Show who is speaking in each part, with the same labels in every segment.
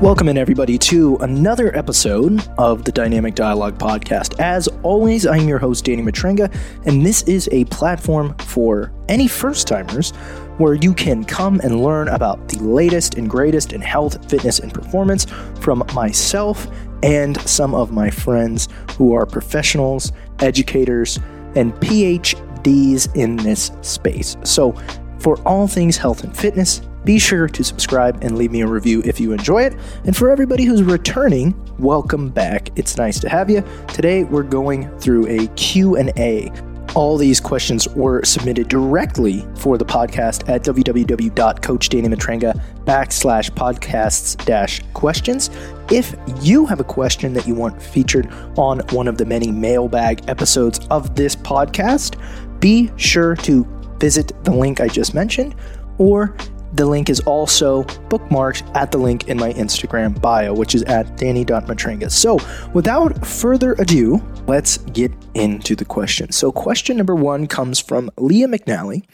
Speaker 1: Welcome in, everybody, to another episode of the Dynamic Dialogue Podcast. As always, I'm your host, Danny Matranga, and this is a platform for any first timers where you can come and learn about the latest and greatest in health, fitness, and performance from myself and some of my friends who are professionals, educators, and PhDs in this space. So, for all things health and fitness, be sure to subscribe and leave me a review if you enjoy it. And for everybody who's returning, welcome back. It's nice to have you. Today we're going through a Q&A. All these questions were submitted directly for the podcast at www.coachdannymatranga backslash podcasts dash questions. If you have a question that you want featured on one of the many mailbag episodes of this podcast, be sure to visit the link I just mentioned or the link is also bookmarked at the link in my Instagram bio, which is at danny.matranga. So, without further ado, let's get into the question. So, question number one comes from Leah McNally.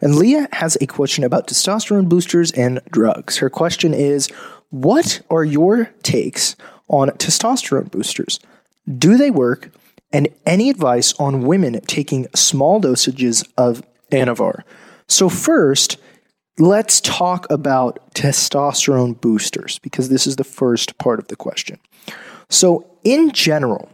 Speaker 1: And Leah has a question about testosterone boosters and drugs. Her question is What are your takes on testosterone boosters? Do they work? And any advice on women taking small dosages of Anavar? So, first, let's talk about testosterone boosters because this is the first part of the question. So, in general,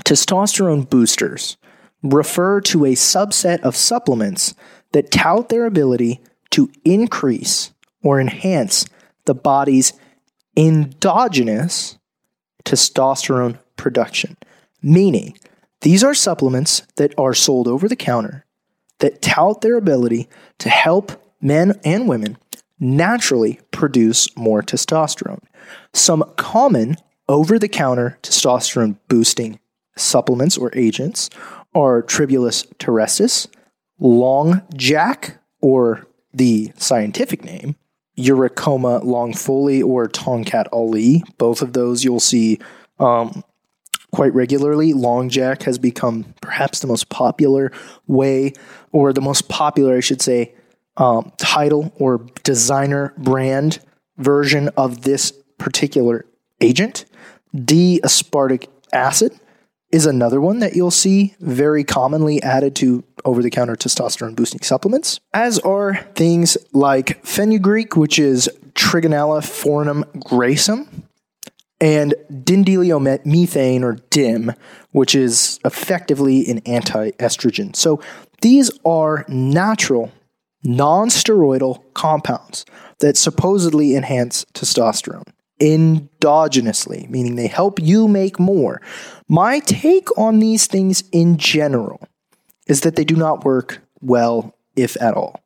Speaker 1: testosterone boosters refer to a subset of supplements that tout their ability to increase or enhance the body's endogenous testosterone production, meaning these are supplements that are sold over the counter that tout their ability to help men and women naturally produce more testosterone. Some common over the counter testosterone boosting supplements or agents are Tribulus terrestris, Long Jack, or the scientific name, Eurycoma longiflora or Tongkat Ali. Both of those you'll see um, quite regularly. Long Jack has become perhaps the most popular way, or the most popular, I should say, um, title or designer brand version of this particular agent. D aspartic acid is another one that you'll see very commonly added to over the counter testosterone boosting supplements, as are things like fenugreek, which is Trigonella foenum graecum, and diindolylmethane or DIM, which is effectively an anti estrogen. So these are natural, non steroidal compounds that supposedly enhance testosterone endogenously, meaning they help you make more. My take on these things in general is that they do not work well, if at all.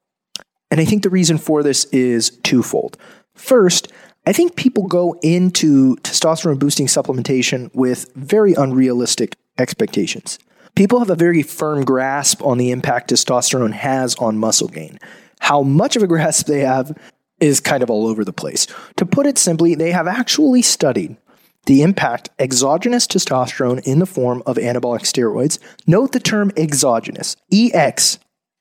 Speaker 1: And I think the reason for this is twofold. First, I think people go into testosterone boosting supplementation with very unrealistic expectations. People have a very firm grasp on the impact testosterone has on muscle gain. How much of a grasp they have is kind of all over the place. To put it simply, they have actually studied the impact exogenous testosterone in the form of anabolic steroids. Note the term exogenous, EX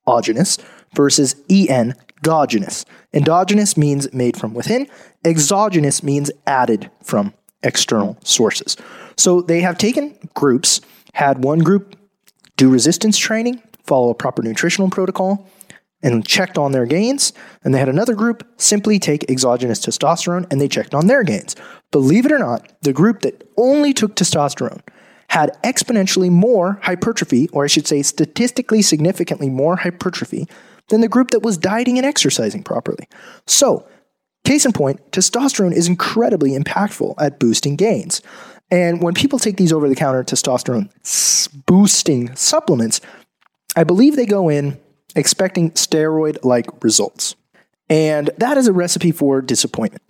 Speaker 1: exogenous versus EN endogenous. Endogenous means made from within, exogenous means added from external sources. So they have taken groups, had one group do resistance training, follow a proper nutritional protocol, and checked on their gains. And they had another group simply take exogenous testosterone and they checked on their gains. Believe it or not, the group that only took testosterone had exponentially more hypertrophy, or I should say, statistically significantly more hypertrophy than the group that was dieting and exercising properly. So, case in point, testosterone is incredibly impactful at boosting gains. And when people take these over the counter testosterone boosting supplements, I believe they go in expecting steroid like results. And that is a recipe for disappointment.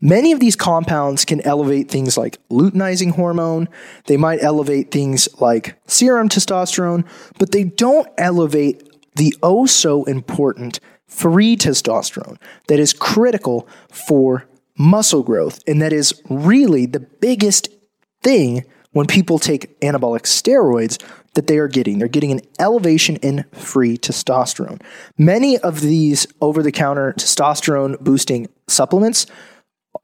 Speaker 1: Many of these compounds can elevate things like luteinizing hormone. They might elevate things like serum testosterone, but they don't elevate the oh so important free testosterone that is critical for muscle growth. And that is really the biggest thing when people take anabolic steroids that they are getting. They're getting an elevation in free testosterone. Many of these over the counter testosterone boosting supplements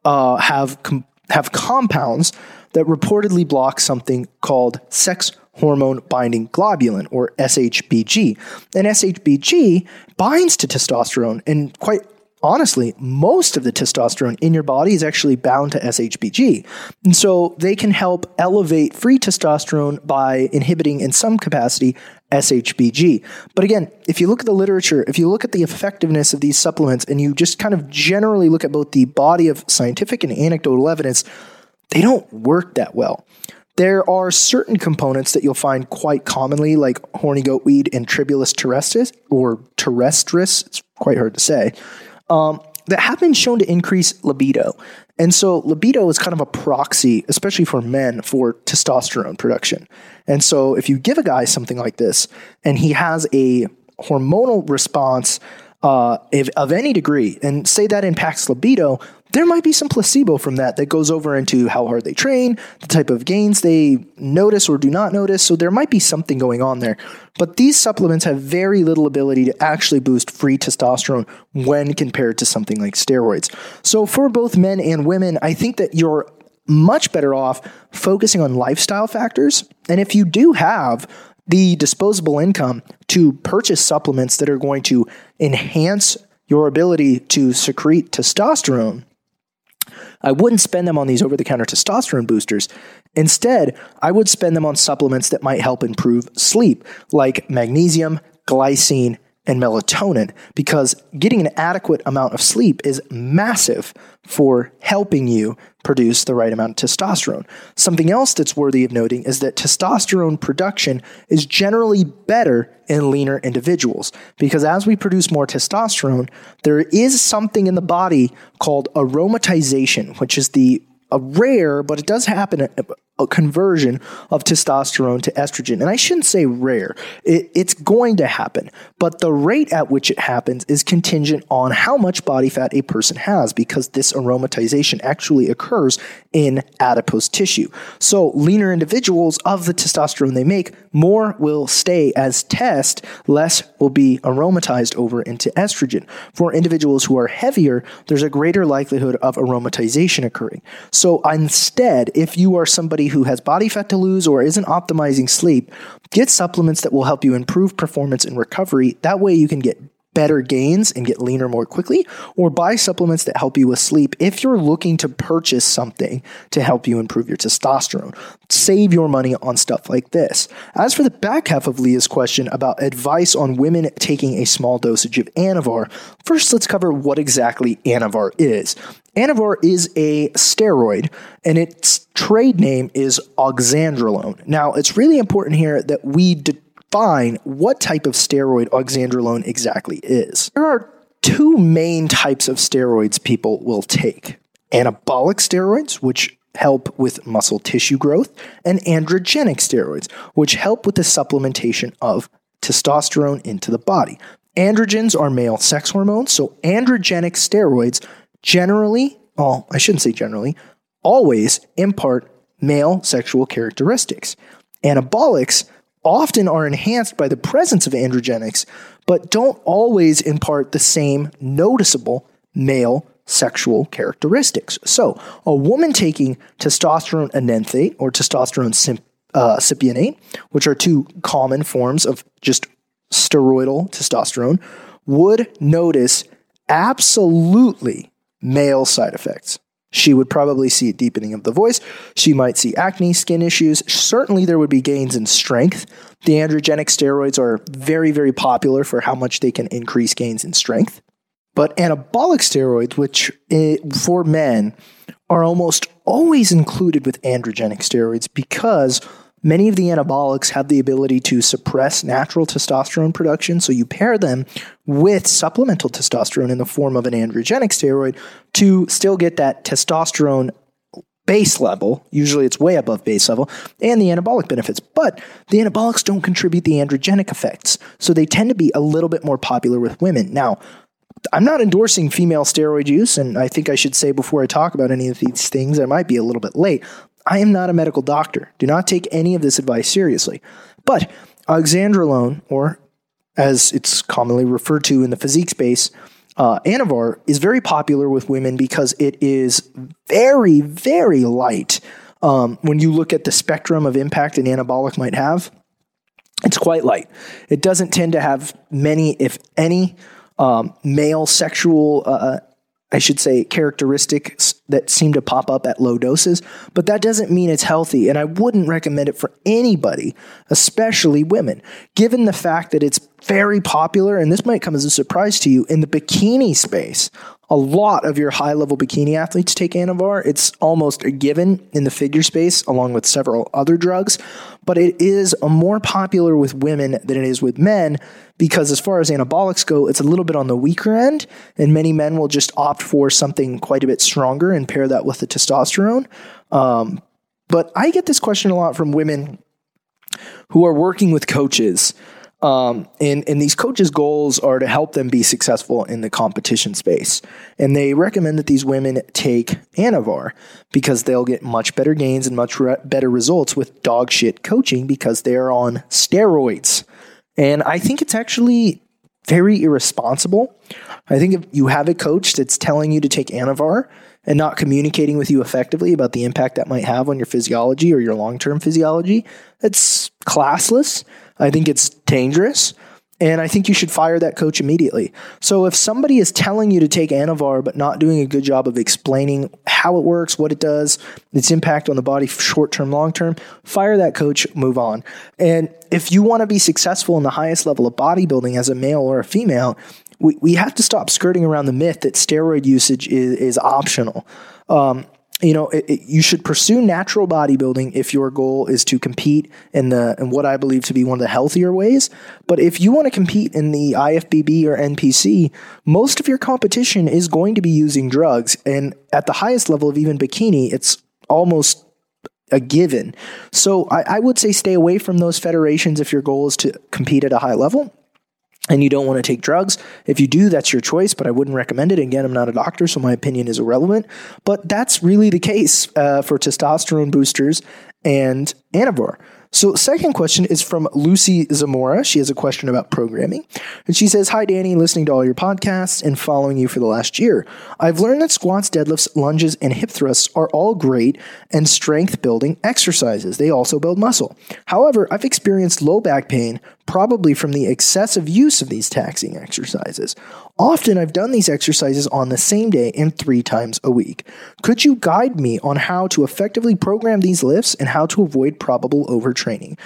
Speaker 1: uh, have com- have compounds that reportedly block something called sex hormone binding globulin or SHBG. And SHBG binds to testosterone and quite honestly, most of the testosterone in your body is actually bound to SHBG. And so they can help elevate free testosterone by inhibiting, in some capacity, SHBG. But again, if you look at the literature, if you look at the effectiveness of these supplements, and you just kind of generally look at both the body of scientific and anecdotal evidence, they don't work that well. There are certain components that you'll find quite commonly, like horny goatweed and Tribulus terrestris, or terrestris, it's quite hard to say, um, that have been shown to increase libido. And so libido is kind of a proxy, especially for men, for testosterone production. And so if you give a guy something like this and he has a hormonal response uh, if, of any degree, and say that impacts libido, there might be some placebo from that that goes over into how hard they train, the type of gains they notice or do not notice. So there might be something going on there. But these supplements have very little ability to actually boost free testosterone when compared to something like steroids. So for both men and women, I think that you're much better off focusing on lifestyle factors. And if you do have the disposable income to purchase supplements that are going to enhance your ability to secrete testosterone, I wouldn't spend them on these over the counter testosterone boosters. Instead, I would spend them on supplements that might help improve sleep, like magnesium, glycine, and melatonin because getting an adequate amount of sleep is massive for helping you produce the right amount of testosterone. Something else that's worthy of noting is that testosterone production is generally better in leaner individuals because as we produce more testosterone, there is something in the body called aromatization, which is the a rare, but it does happen, a conversion of testosterone to estrogen. And I shouldn't say rare, it, it's going to happen, but the rate at which it happens is contingent on how much body fat a person has because this aromatization actually occurs in adipose tissue. So, leaner individuals of the testosterone they make, more will stay as test, less will be aromatized over into estrogen. For individuals who are heavier, there's a greater likelihood of aromatization occurring. So, instead, if you are somebody who has body fat to lose or isn't optimizing sleep, get supplements that will help you improve performance and recovery. That way you can get better gains and get leaner more quickly, or buy supplements that help you with sleep if you're looking to purchase something to help you improve your testosterone. Save your money on stuff like this. As for the back half of Leah's question about advice on women taking a small dosage of Anavar, first let's cover what exactly Anavar is. Anavar is a steroid, and its trade name is oxandrolone. Now, it's really important here that we define what type of steroid oxandrolone exactly is. There are two main types of steroids people will take anabolic steroids, which help with muscle tissue growth, and androgenic steroids, which help with the supplementation of testosterone into the body. Androgens are male sex hormones, so androgenic steroids generally, well, I shouldn't say generally, always impart male sexual characteristics. Anabolics often are enhanced by the presence of androgenics, but don't always impart the same noticeable male sexual characteristics. So, a woman taking testosterone enanthate or testosterone uh, cypionate, which are two common forms of just steroidal testosterone, would notice absolutely male side effects. She would probably see a deepening of the voice. She might see acne, skin issues. Certainly, there would be gains in strength. The androgenic steroids are very, very popular for how much they can increase gains in strength. But anabolic steroids, which eh, for men are almost always included with androgenic steroids because Many of the anabolics have the ability to suppress natural testosterone production, so you pair them with supplemental testosterone in the form of an androgenic steroid to still get that testosterone base level. Usually it's way above base level, and the anabolic benefits. But the anabolics don't contribute the androgenic effects, so they tend to be a little bit more popular with women. Now, I'm not endorsing female steroid use, and I think I should say before I talk about any of these things, I might be a little bit late. I am not a medical doctor. Do not take any of this advice seriously. But oxandrolone, or as it's commonly referred to in the physique space, uh, Anavar is very popular with women because it is very, very light. Um, when you look at the spectrum of impact an anabolic might have, it's quite light. It doesn't tend to have many, if any, um, male sexual uh, uh I should say, characteristics that seem to pop up at low doses, but that doesn't mean it's healthy. And I wouldn't recommend it for anybody, especially women, given the fact that it's very popular, and this might come as a surprise to you, in the bikini space a lot of your high level bikini athletes take Anavar. It's almost a given in the figure space, along with several other drugs, but it is more popular with women than it is with men because, as far as anabolics go, it's a little bit on the weaker end, and many men will just opt for something quite a bit stronger and pair that with the testosterone. Um, but I get this question a lot from women who are working with coaches um, and, and these coaches' goals are to help them be successful in the competition space. And they recommend that these women take Anavar because they'll get much better gains and much re- better results with dog shit coaching because they are on steroids. And I think it's actually very irresponsible. I think if you have a coach that's telling you to take Anavar and not communicating with you effectively about the impact that might have on your physiology or your long term physiology, it's classless. I think it's dangerous. And I think you should fire that coach immediately. So if somebody is telling you to take Anavar but not doing a good job of explaining how it works, what it does, its impact on the body short term, long term, fire that coach, move on. And if you want to be successful in the highest level of bodybuilding as a male or a female, we, we have to stop skirting around the myth that steroid usage is, is optional. Um, you know, it, it, you should pursue natural bodybuilding if your goal is to compete in the in what I believe to be one of the healthier ways. But if you want to compete in the IFBB or NPC, most of your competition is going to be using drugs, and at the highest level of even bikini, it's almost a given. So I, I would say stay away from those federations if your goal is to compete at a high level and you don't want to take drugs. If you do, that's your choice, but I wouldn't recommend it. Again, I'm not a doctor, so my opinion is irrelevant. But that's really the case uh, for testosterone boosters and Anavar. So, second question is from Lucy Zamora. She has a question about programming. And she says, Hi, Danny, listening to all your podcasts and following you for the last year. I've learned that squats, deadlifts, lunges, and hip thrusts are all great and strength building exercises. They also build muscle. However, I've experienced low back pain, probably from the excessive use of these taxing exercises. Often I've done these exercises on the same day and three times a week. Could you guide me on how to effectively program these lifts and how to avoid probable overtraining?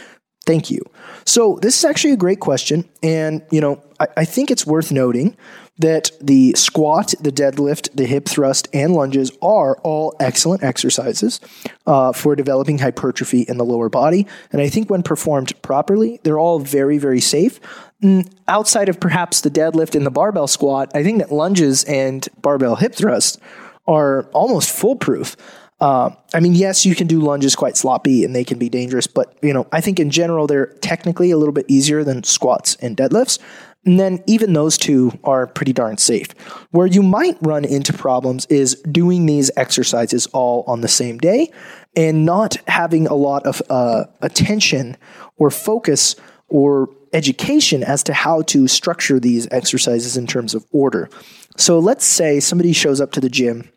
Speaker 1: Thank you. So, this is actually a great question. And, you know, I, I think it's worth noting that the squat, the deadlift, the hip thrust, and lunges are all excellent exercises uh, for developing hypertrophy in the lower body. And I think when performed properly, they're all very, very safe. Mm, outside of perhaps the deadlift and the barbell squat, I think that lunges and barbell hip thrust are almost foolproof. Uh, I mean, yes, you can do lunges quite sloppy and they can be dangerous, but you know, I think in general they're technically a little bit easier than squats and deadlifts. And then even those two are pretty darn safe. Where you might run into problems is doing these exercises all on the same day and not having a lot of uh, attention or focus or education as to how to structure these exercises in terms of order. So let's say somebody shows up to the gym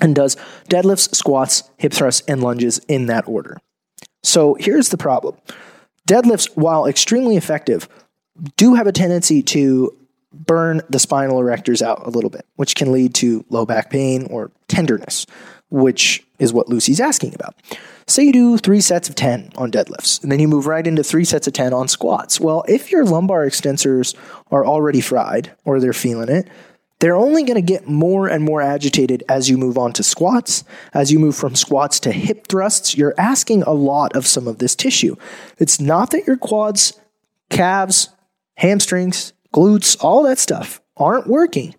Speaker 1: and does deadlifts, squats, hip thrusts, and lunges in that order. So here's the problem deadlifts, while extremely effective, do have a tendency to burn the spinal erectors out a little bit, which can lead to low back pain or tenderness, which is what Lucy's asking about. Say you do three sets of 10 on deadlifts, and then you move right into three sets of 10 on squats. Well, if your lumbar extensors are already fried or they're feeling it, they're only going to get more and more agitated as you move on to squats. As you move from squats to hip thrusts, you're asking a lot of some of this tissue. It's not that your quads, calves, hamstrings, glutes, all that stuff aren't working.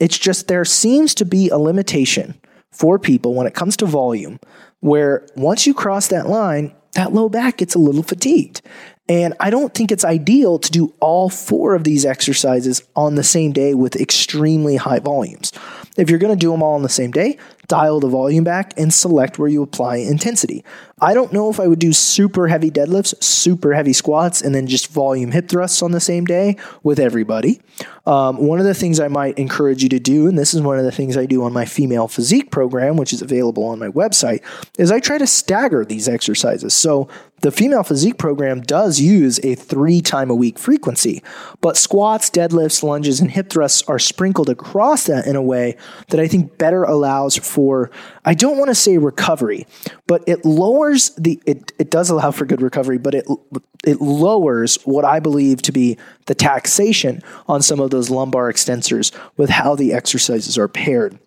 Speaker 1: It's just there seems to be a limitation for people when it comes to volume, where once you cross that line, that low back gets a little fatigued. And I don't think it's ideal to do all four of these exercises on the same day with extremely high volumes. If you're going to do them all on the same day, dial the volume back and select where you apply intensity. I don't know if I would do super heavy deadlifts, super heavy squats, and then just volume hip thrusts on the same day with everybody. Um, one of the things I might encourage you to do, and this is one of the things I do on my female physique program, which is available on my website, is I try to stagger these exercises. So the female physique program does use a three time a week frequency, but squats, deadlifts, lunges, and hip thrusts are sprinkled across that in a way that I think better allows for, I don't want to say recovery, but it lowers the, it, it does allow for good recovery, but it, it lowers what I believe to be the taxation on some of those lumbar extensors with how the exercises are paired.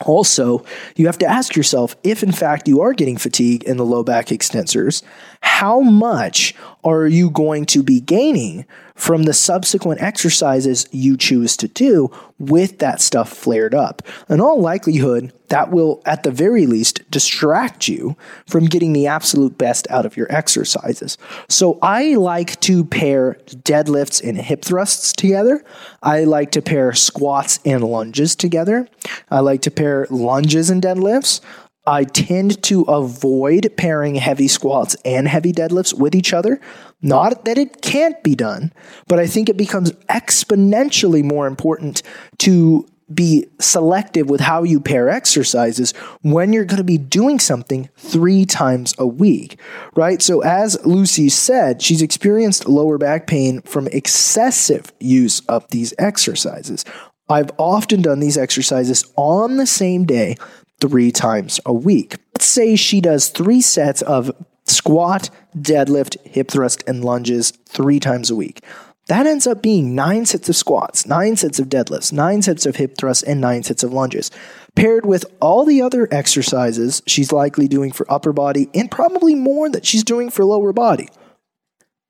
Speaker 1: Also, you have to ask yourself if, in fact, you are getting fatigue in the low back extensors, how much are you going to be gaining from the subsequent exercises you choose to do with that stuff flared up? In all likelihood, that will, at the very least, distract you from getting the absolute best out of your exercises. So I like to pair deadlifts and hip thrusts together. I like to pair squats and lunges together. I like to pair lunges and deadlifts. I tend to avoid pairing heavy squats and heavy deadlifts with each other. Not that it can't be done, but I think it becomes exponentially more important to be selective with how you pair exercises when you're going to be doing something three times a week, right? So, as Lucy said, she's experienced lower back pain from excessive use of these exercises. I've often done these exercises on the same day three times a week. Let's say she does three sets of squat, deadlift, hip thrust, and lunges three times a week. That ends up being nine sets of squats, nine sets of deadlifts, nine sets of hip thrusts, and nine sets of lunges, paired with all the other exercises she's likely doing for upper body and probably more that she's doing for lower body.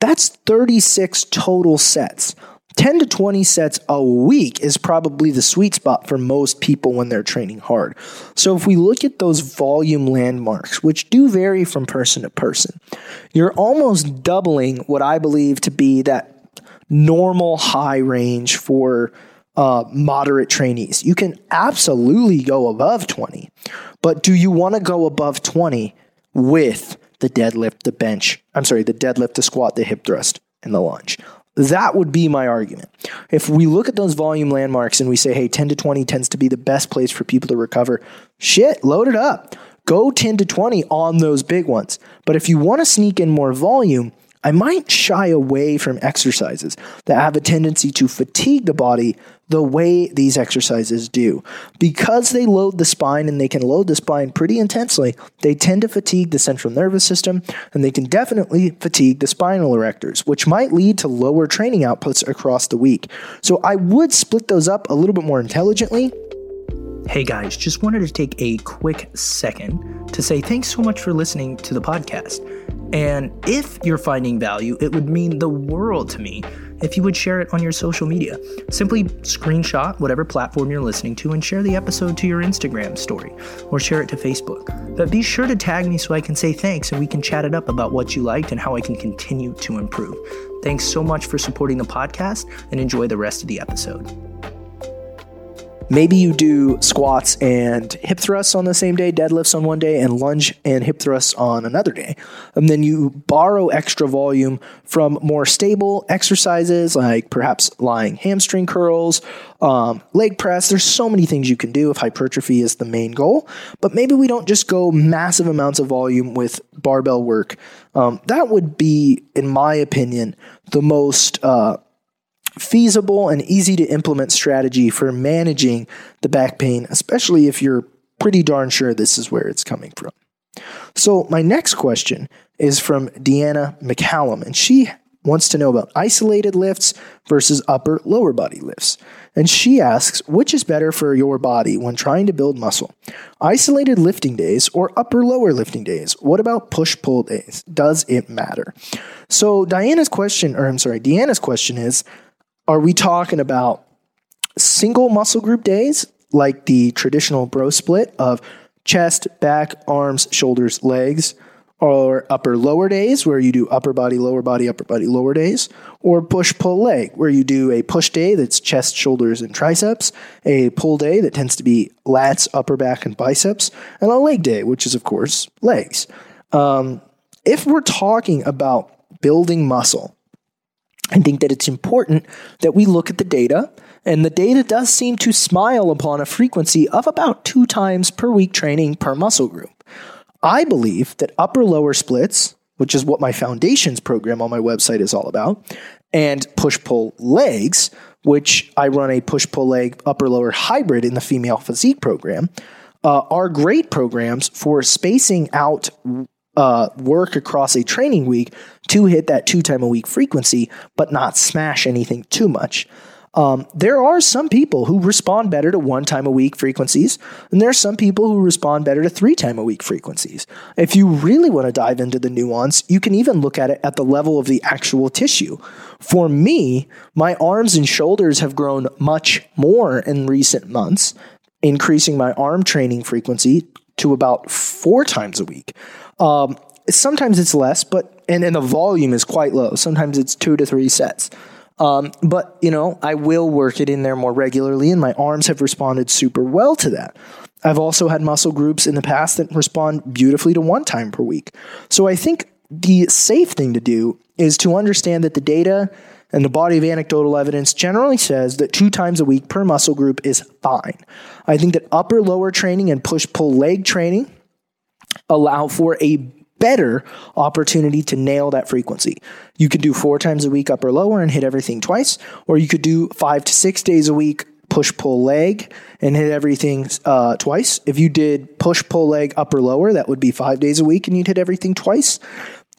Speaker 1: That's 36 total sets. 10 to 20 sets a week is probably the sweet spot for most people when they're training hard. So, if we look at those volume landmarks, which do vary from person to person, you're almost doubling what I believe to be that normal high range for uh, moderate trainees. You can absolutely go above 20, but do you want to go above 20 with the deadlift, the bench? I'm sorry, the deadlift, the squat, the hip thrust, and the lunge? That would be my argument. If we look at those volume landmarks and we say, hey, 10 to 20 tends to be the best place for people to recover, shit, load it up. Go 10 to 20 on those big ones. But if you want to sneak in more volume, I might shy away from exercises that have a tendency to fatigue the body the way these exercises do. Because they load the spine and they can load the spine pretty intensely, they tend to fatigue the central nervous system and they can definitely fatigue the spinal erectors, which might lead to lower training outputs across the week. So I would split those up a little bit more intelligently. Hey guys, just wanted to take a quick second to say thanks so much for listening to the podcast. And if you're finding value, it would mean the world to me if you would share it on your social media. Simply screenshot whatever platform you're listening to and share the episode to your Instagram story or share it to Facebook. But be sure to tag me so I can say thanks and we can chat it up about what you liked and how I can continue to improve. Thanks so much for supporting the podcast and enjoy the rest of the episode. Maybe you do squats and hip thrusts on the same day, deadlifts on one day, and lunge and hip thrusts on another day. And then you borrow extra volume from more stable exercises like perhaps lying hamstring curls, um, leg press. There's so many things you can do if hypertrophy is the main goal. But maybe we don't just go massive amounts of volume with barbell work. Um, that would be, in my opinion, the most. Uh, feasible and easy to implement strategy for managing the back pain, especially if you're pretty darn sure this is where it's coming from. So, my next question is from Deanna McCallum, and she wants to know about isolated lifts versus upper lower body lifts. And she asks, which is better for your body when trying to build muscle? Isolated lifting days or upper lower lifting days? What about push pull days? Does it matter? So Diana's question, or I'm sorry, Deanna's question is, are we talking about single muscle group days, like the traditional bro split of chest, back, arms, shoulders, legs? or upper lower days where you do upper body, lower body, upper body, lower days, or push pull leg where you do a push day that's chest, shoulders, and triceps, a pull day that tends to be lats, upper back, and biceps, and a leg day, which is, of course, legs. Um, if we're talking about building muscle, I think that it's important that we look at the data, and the data does seem to smile upon a frequency of about two times per week training per muscle group. I believe that upper lower splits, which is what my foundations program on my website is all about, and push pull legs, which I run a push pull leg upper lower hybrid in the female physique program, uh, are great programs for spacing out uh, work across a training week to hit that two time a week frequency, but not smash anything too much. Um, there are some people who respond better to one time a week frequencies, and there are some people who respond better to three time a week frequencies. If you really want to dive into the nuance, you can even look at it at the level of the actual tissue. For me, my arms and shoulders have grown much more in recent months, increasing my arm training frequency to about four times a week. Um, sometimes it's less, but and, and the volume is quite low. Sometimes it's two to three sets. Um, but, you know, I will work it in there more regularly, and my arms have responded super well to that. I've also had muscle groups in the past that respond beautifully to one time per week. So I think the safe thing to do is to understand that the data and the body of anecdotal evidence generally says that two times a week per muscle group is fine. I think that upper lower training and push pull leg training allow for a better opportunity to nail that frequency. You could do four times a week, upper lower, and hit everything twice, or you could do five to six days a week, push pull leg, and hit everything uh, twice. If you did push pull leg, upper lower, that would be five days a week, and you'd hit everything twice.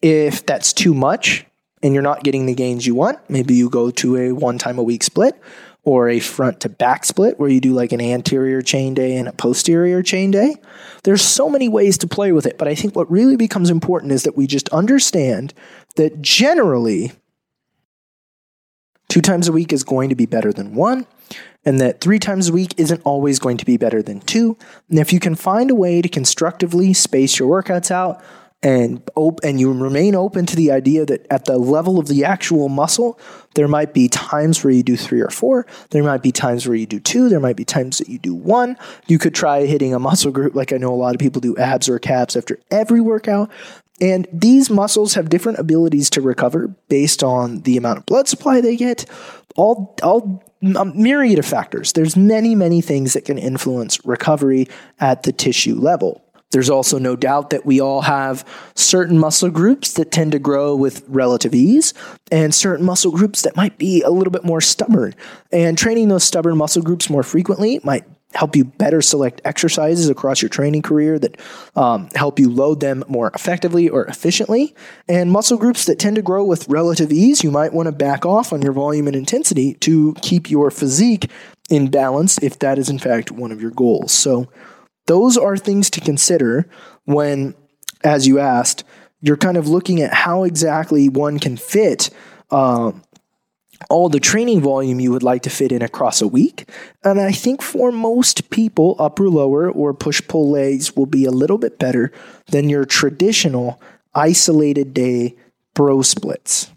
Speaker 1: If that's too much and you're not getting the gains you want, maybe you go to a one time a week split or a front to back split where you do like an anterior chain day and a posterior chain day. There's so many ways to play with it, but I think what really becomes important is that we just understand that generally two times a week is going to be better than one, and that three times a week isn't always going to be better than two. And if you can find a way to constructively space your workouts out, and op- and you remain open to the idea that at the level of the actual muscle, there might be times where you do three or four. There might be times where you do two. There might be times that you do one. You could try hitting a muscle group like I know a lot of people do abs or calves after every workout. And these muscles have different abilities to recover based on the amount of blood supply they get, all, all a myriad of factors. There's many, many things that can influence recovery at the tissue level. There's also no doubt that we all have certain muscle groups that tend to grow with relative ease and certain muscle groups that might be a little bit more stubborn. And training those stubborn muscle groups more frequently might help you better select exercises across your training career that um, help you load them more effectively or efficiently. And muscle groups that tend to grow with relative ease, you might want to back off on your volume and intensity to keep your physique in balance if that is in fact one of your goals. So those are things to consider when, as you asked, you're kind of looking at how exactly one can fit uh, all the training volume you would like to fit in across a week. And I think for most people, upper lower or push pull legs will be a little bit better than your traditional isolated day bro splits.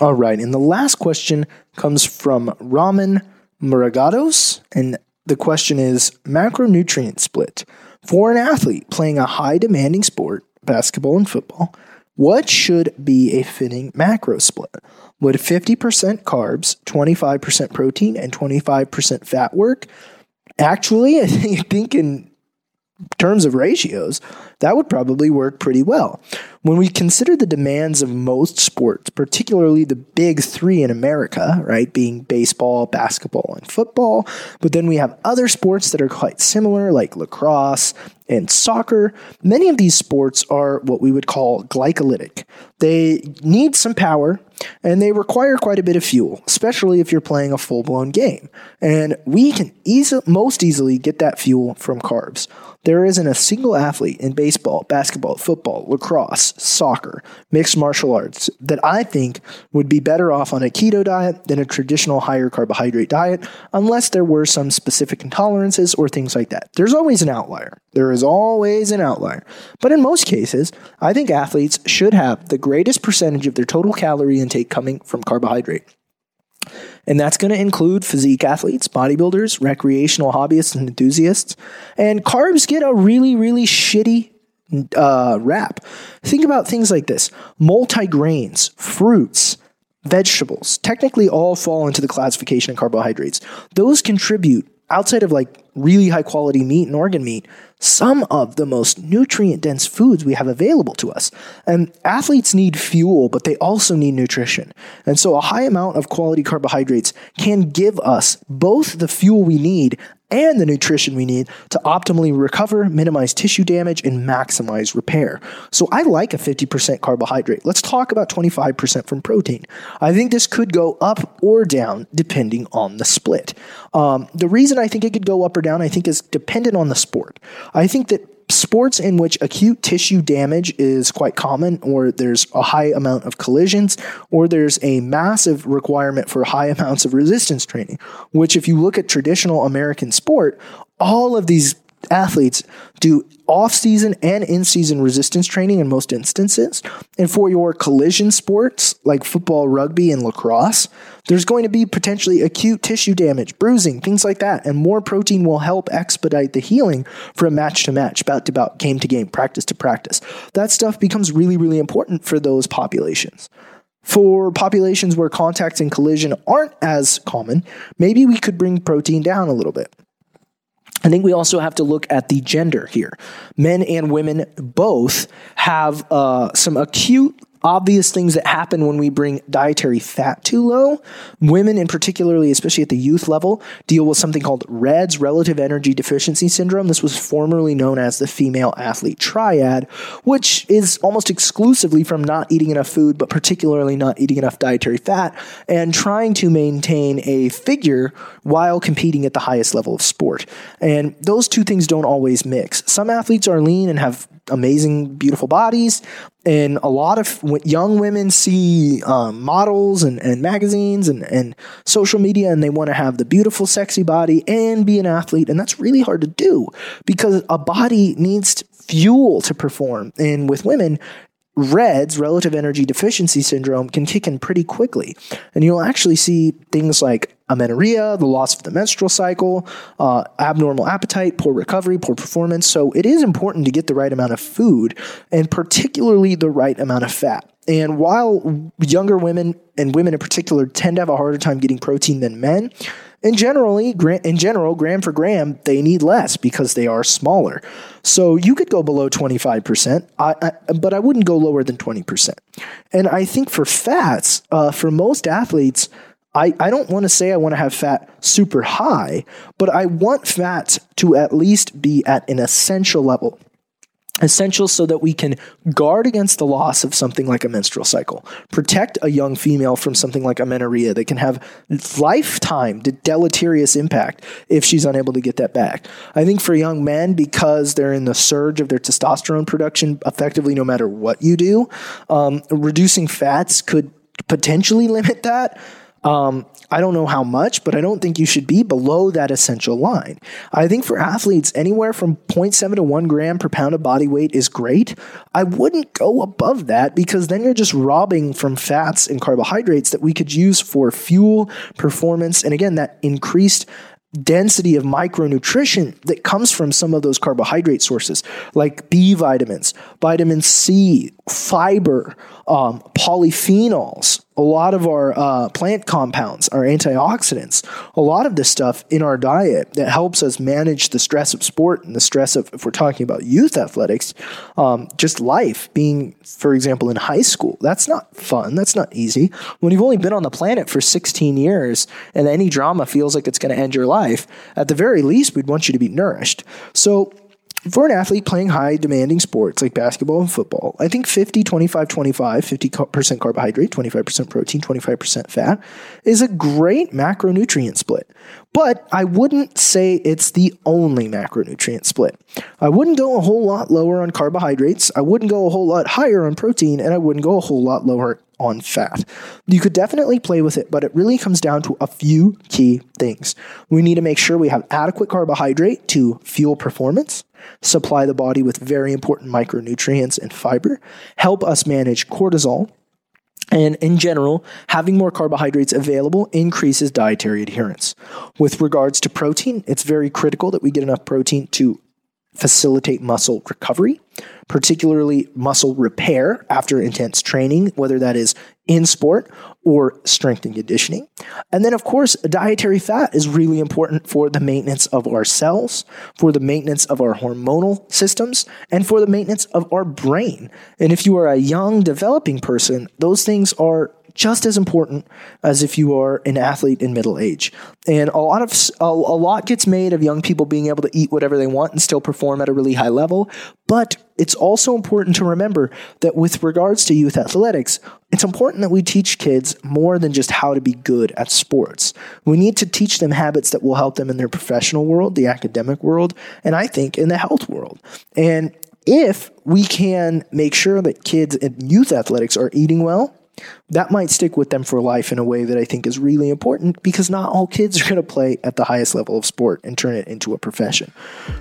Speaker 1: All right, and the last question comes from Raman Muragados, and the question is macronutrient split. For an athlete playing a high demanding sport, basketball and football, what should be a fitting macro split? Would 50% carbs, 25% protein, and 25% fat work? Actually, I think in terms of ratios, that would probably work pretty well. When we consider the demands of most sports, particularly the big three in America, right, being baseball, basketball, and football, but then we have other sports that are quite similar, like lacrosse and soccer, many of these sports are what we would call glycolytic. They need some power and they require quite a bit of fuel, especially if you're playing a full blown game. And we can easy, most easily get that fuel from carbs. There isn't a single athlete in baseball, basketball, football, lacrosse, soccer, mixed martial arts that I think would be better off on a keto diet than a traditional higher carbohydrate diet, unless there were some specific intolerances or things like that. There's always an outlier. There is always an outlier. But in most cases, I think athletes should have the greatest percentage of their total calorie intake coming from carbohydrate. And that's going to include physique athletes, bodybuilders, recreational hobbyists, and enthusiasts. And carbs get a really, really shitty uh, rap. Think about things like this multigrains, fruits, vegetables technically all fall into the classification of carbohydrates. Those contribute outside of like really high quality meat and organ meat, some of the most nutrient dense foods we have available to us. And athletes need fuel, but they also need nutrition. And so a high amount of quality carbohydrates can give us both the fuel we need and the nutrition we need to optimally recover, minimize tissue damage, and maximize repair. So I like a 50% carbohydrate. Let's talk about 25% from protein. I think this could go up or down depending on the split. Um, the reason I think it could go up or down, I think, is dependent on the sport. I think that sports in which acute tissue damage is quite common, or there's a high amount of collisions, or there's a massive requirement for high amounts of resistance training, which, if you look at traditional American sport, all of these athletes do off season and in season resistance training in most instances. And for your collision sports like football, rugby, and lacrosse, there's going to be potentially acute tissue damage, bruising, things like that. And more protein will help expedite the healing from match to match, bout to bout, game to game, practice to practice. That stuff becomes really, really important for those populations. For populations where contacts and collision aren't as common, maybe we could bring protein down a little bit. I think we also have to look at the gender here. Men and women both have uh, some acute obvious things that happen when we bring dietary fat too low. Women, in particularly, especially at the youth level, deal with something called REDS, relative energy deficiency syndrome. This was formerly known as the female athlete triad, which is almost exclusively from not eating enough food, but particularly not eating enough dietary fat, and trying to maintain a figure while competing at the highest level of sport. And those two things don't always mix. Some athletes are lean and have amazing, beautiful bodies. And a lot of young women see um, models and, and magazines and, and social media, and they want to have the beautiful, sexy body and be an athlete. And that's really hard to do because a body needs fuel to perform. And with women, REDS, relative energy deficiency syndrome, can kick in pretty quickly. And you'll actually see things like amenorrhea, the loss of the menstrual cycle, uh, abnormal appetite, poor recovery, poor performance. So it is important to get the right amount of food and particularly the right amount of fat. And while younger women and women in particular tend to have a harder time getting protein than men, and generally, in general, gram for gram, they need less because they are smaller. So you could go below 25%, I, I, but I wouldn't go lower than 20%. And I think for fats, uh, for most athletes, I, I don't want to say I want to have fat super high, but I want fat to at least be at an essential level essential so that we can guard against the loss of something like a menstrual cycle, protect a young female from something like amenorrhea that can have lifetime deleterious impact if she's unable to get that back. I think for young men, because they're in the surge of their testosterone production, effectively, no matter what you do, um, reducing fats could potentially limit that. Um, I don't know how much, but I don't think you should be below that essential line. I think for athletes, anywhere from 0.7 to 1 gram per pound of body weight is great. I wouldn't go above that because then you're just robbing from fats and carbohydrates that we could use for fuel, performance, and again, that increased density of micronutrition that comes from some of those carbohydrate sources, like B vitamins, vitamin C, fiber, um, polyphenols, a lot of our uh, plant compounds, our antioxidants, a lot of this stuff in our diet that helps us manage the stress of sport and the stress of, if we're talking about youth athletics, um, just life being, for example, in high school. That's not fun. That's not easy. When you've only been on the planet for 16 years and any drama feels like it's going to end your life, at the very least, we'd want you to be nourished. So, for an athlete playing high demanding sports like basketball and football, I think 50, 25, 25, 50% carbohydrate, 25% protein, 25% fat is a great macronutrient split. But I wouldn't say it's the only macronutrient split. I wouldn't go a whole lot lower on carbohydrates, I wouldn't go a whole lot higher on protein, and I wouldn't go a whole lot lower on fat. You could definitely play with it, but it really comes down to a few key things. We need to make sure we have adequate carbohydrate to fuel performance supply the body with very important micronutrients and fiber, help us manage cortisol, and in general, having more carbohydrates available increases dietary adherence. With regards to protein, it's very critical that we get enough protein to facilitate muscle recovery, particularly muscle repair after intense training, whether that is in sport or strength and conditioning. And then, of course, dietary fat is really important for the maintenance of our cells, for the maintenance of our hormonal systems, and for the maintenance of our brain. And if you are a young, developing person, those things are just as important as if you are an athlete in middle age. And a lot of a, a, lot gets made of young people being able to eat whatever they want and still perform at a really high level, but it's also important to remember that with regards to youth athletics, it's important that we teach kids more than just how to be good at sports. We need to teach them habits that will help them in their professional world, the academic world, and I think in the health world. And if we can make sure that kids in youth athletics are eating well, that might stick with them for life in a way that I think is really important because not all kids are going to play at the highest level of sport and turn it into a profession.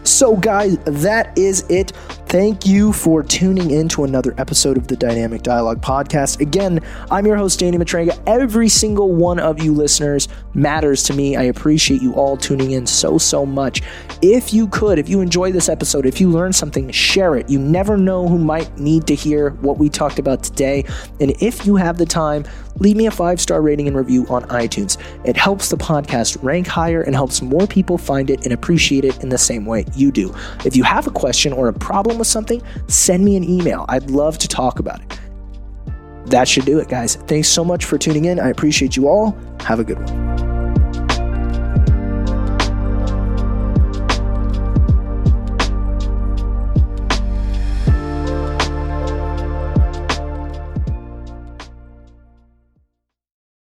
Speaker 1: So, guys, that is it. Thank you for tuning in to another episode of the Dynamic Dialogue podcast. Again, I'm your host, Danny Matranga. Every single one of you listeners matters to me. I appreciate you all tuning in so, so much. If you could, if you enjoy this episode, if you learned something, share it. You never know who might need to hear what we talked about today. And if you have the time, leave me a five star rating and review on iTunes. It helps the podcast rank higher and helps more people find it and appreciate it in the same way you do. If you have a question or a problem with something, send me an email. I'd love to talk about it. That should do it, guys. Thanks so much for tuning in. I appreciate you all. Have a good one.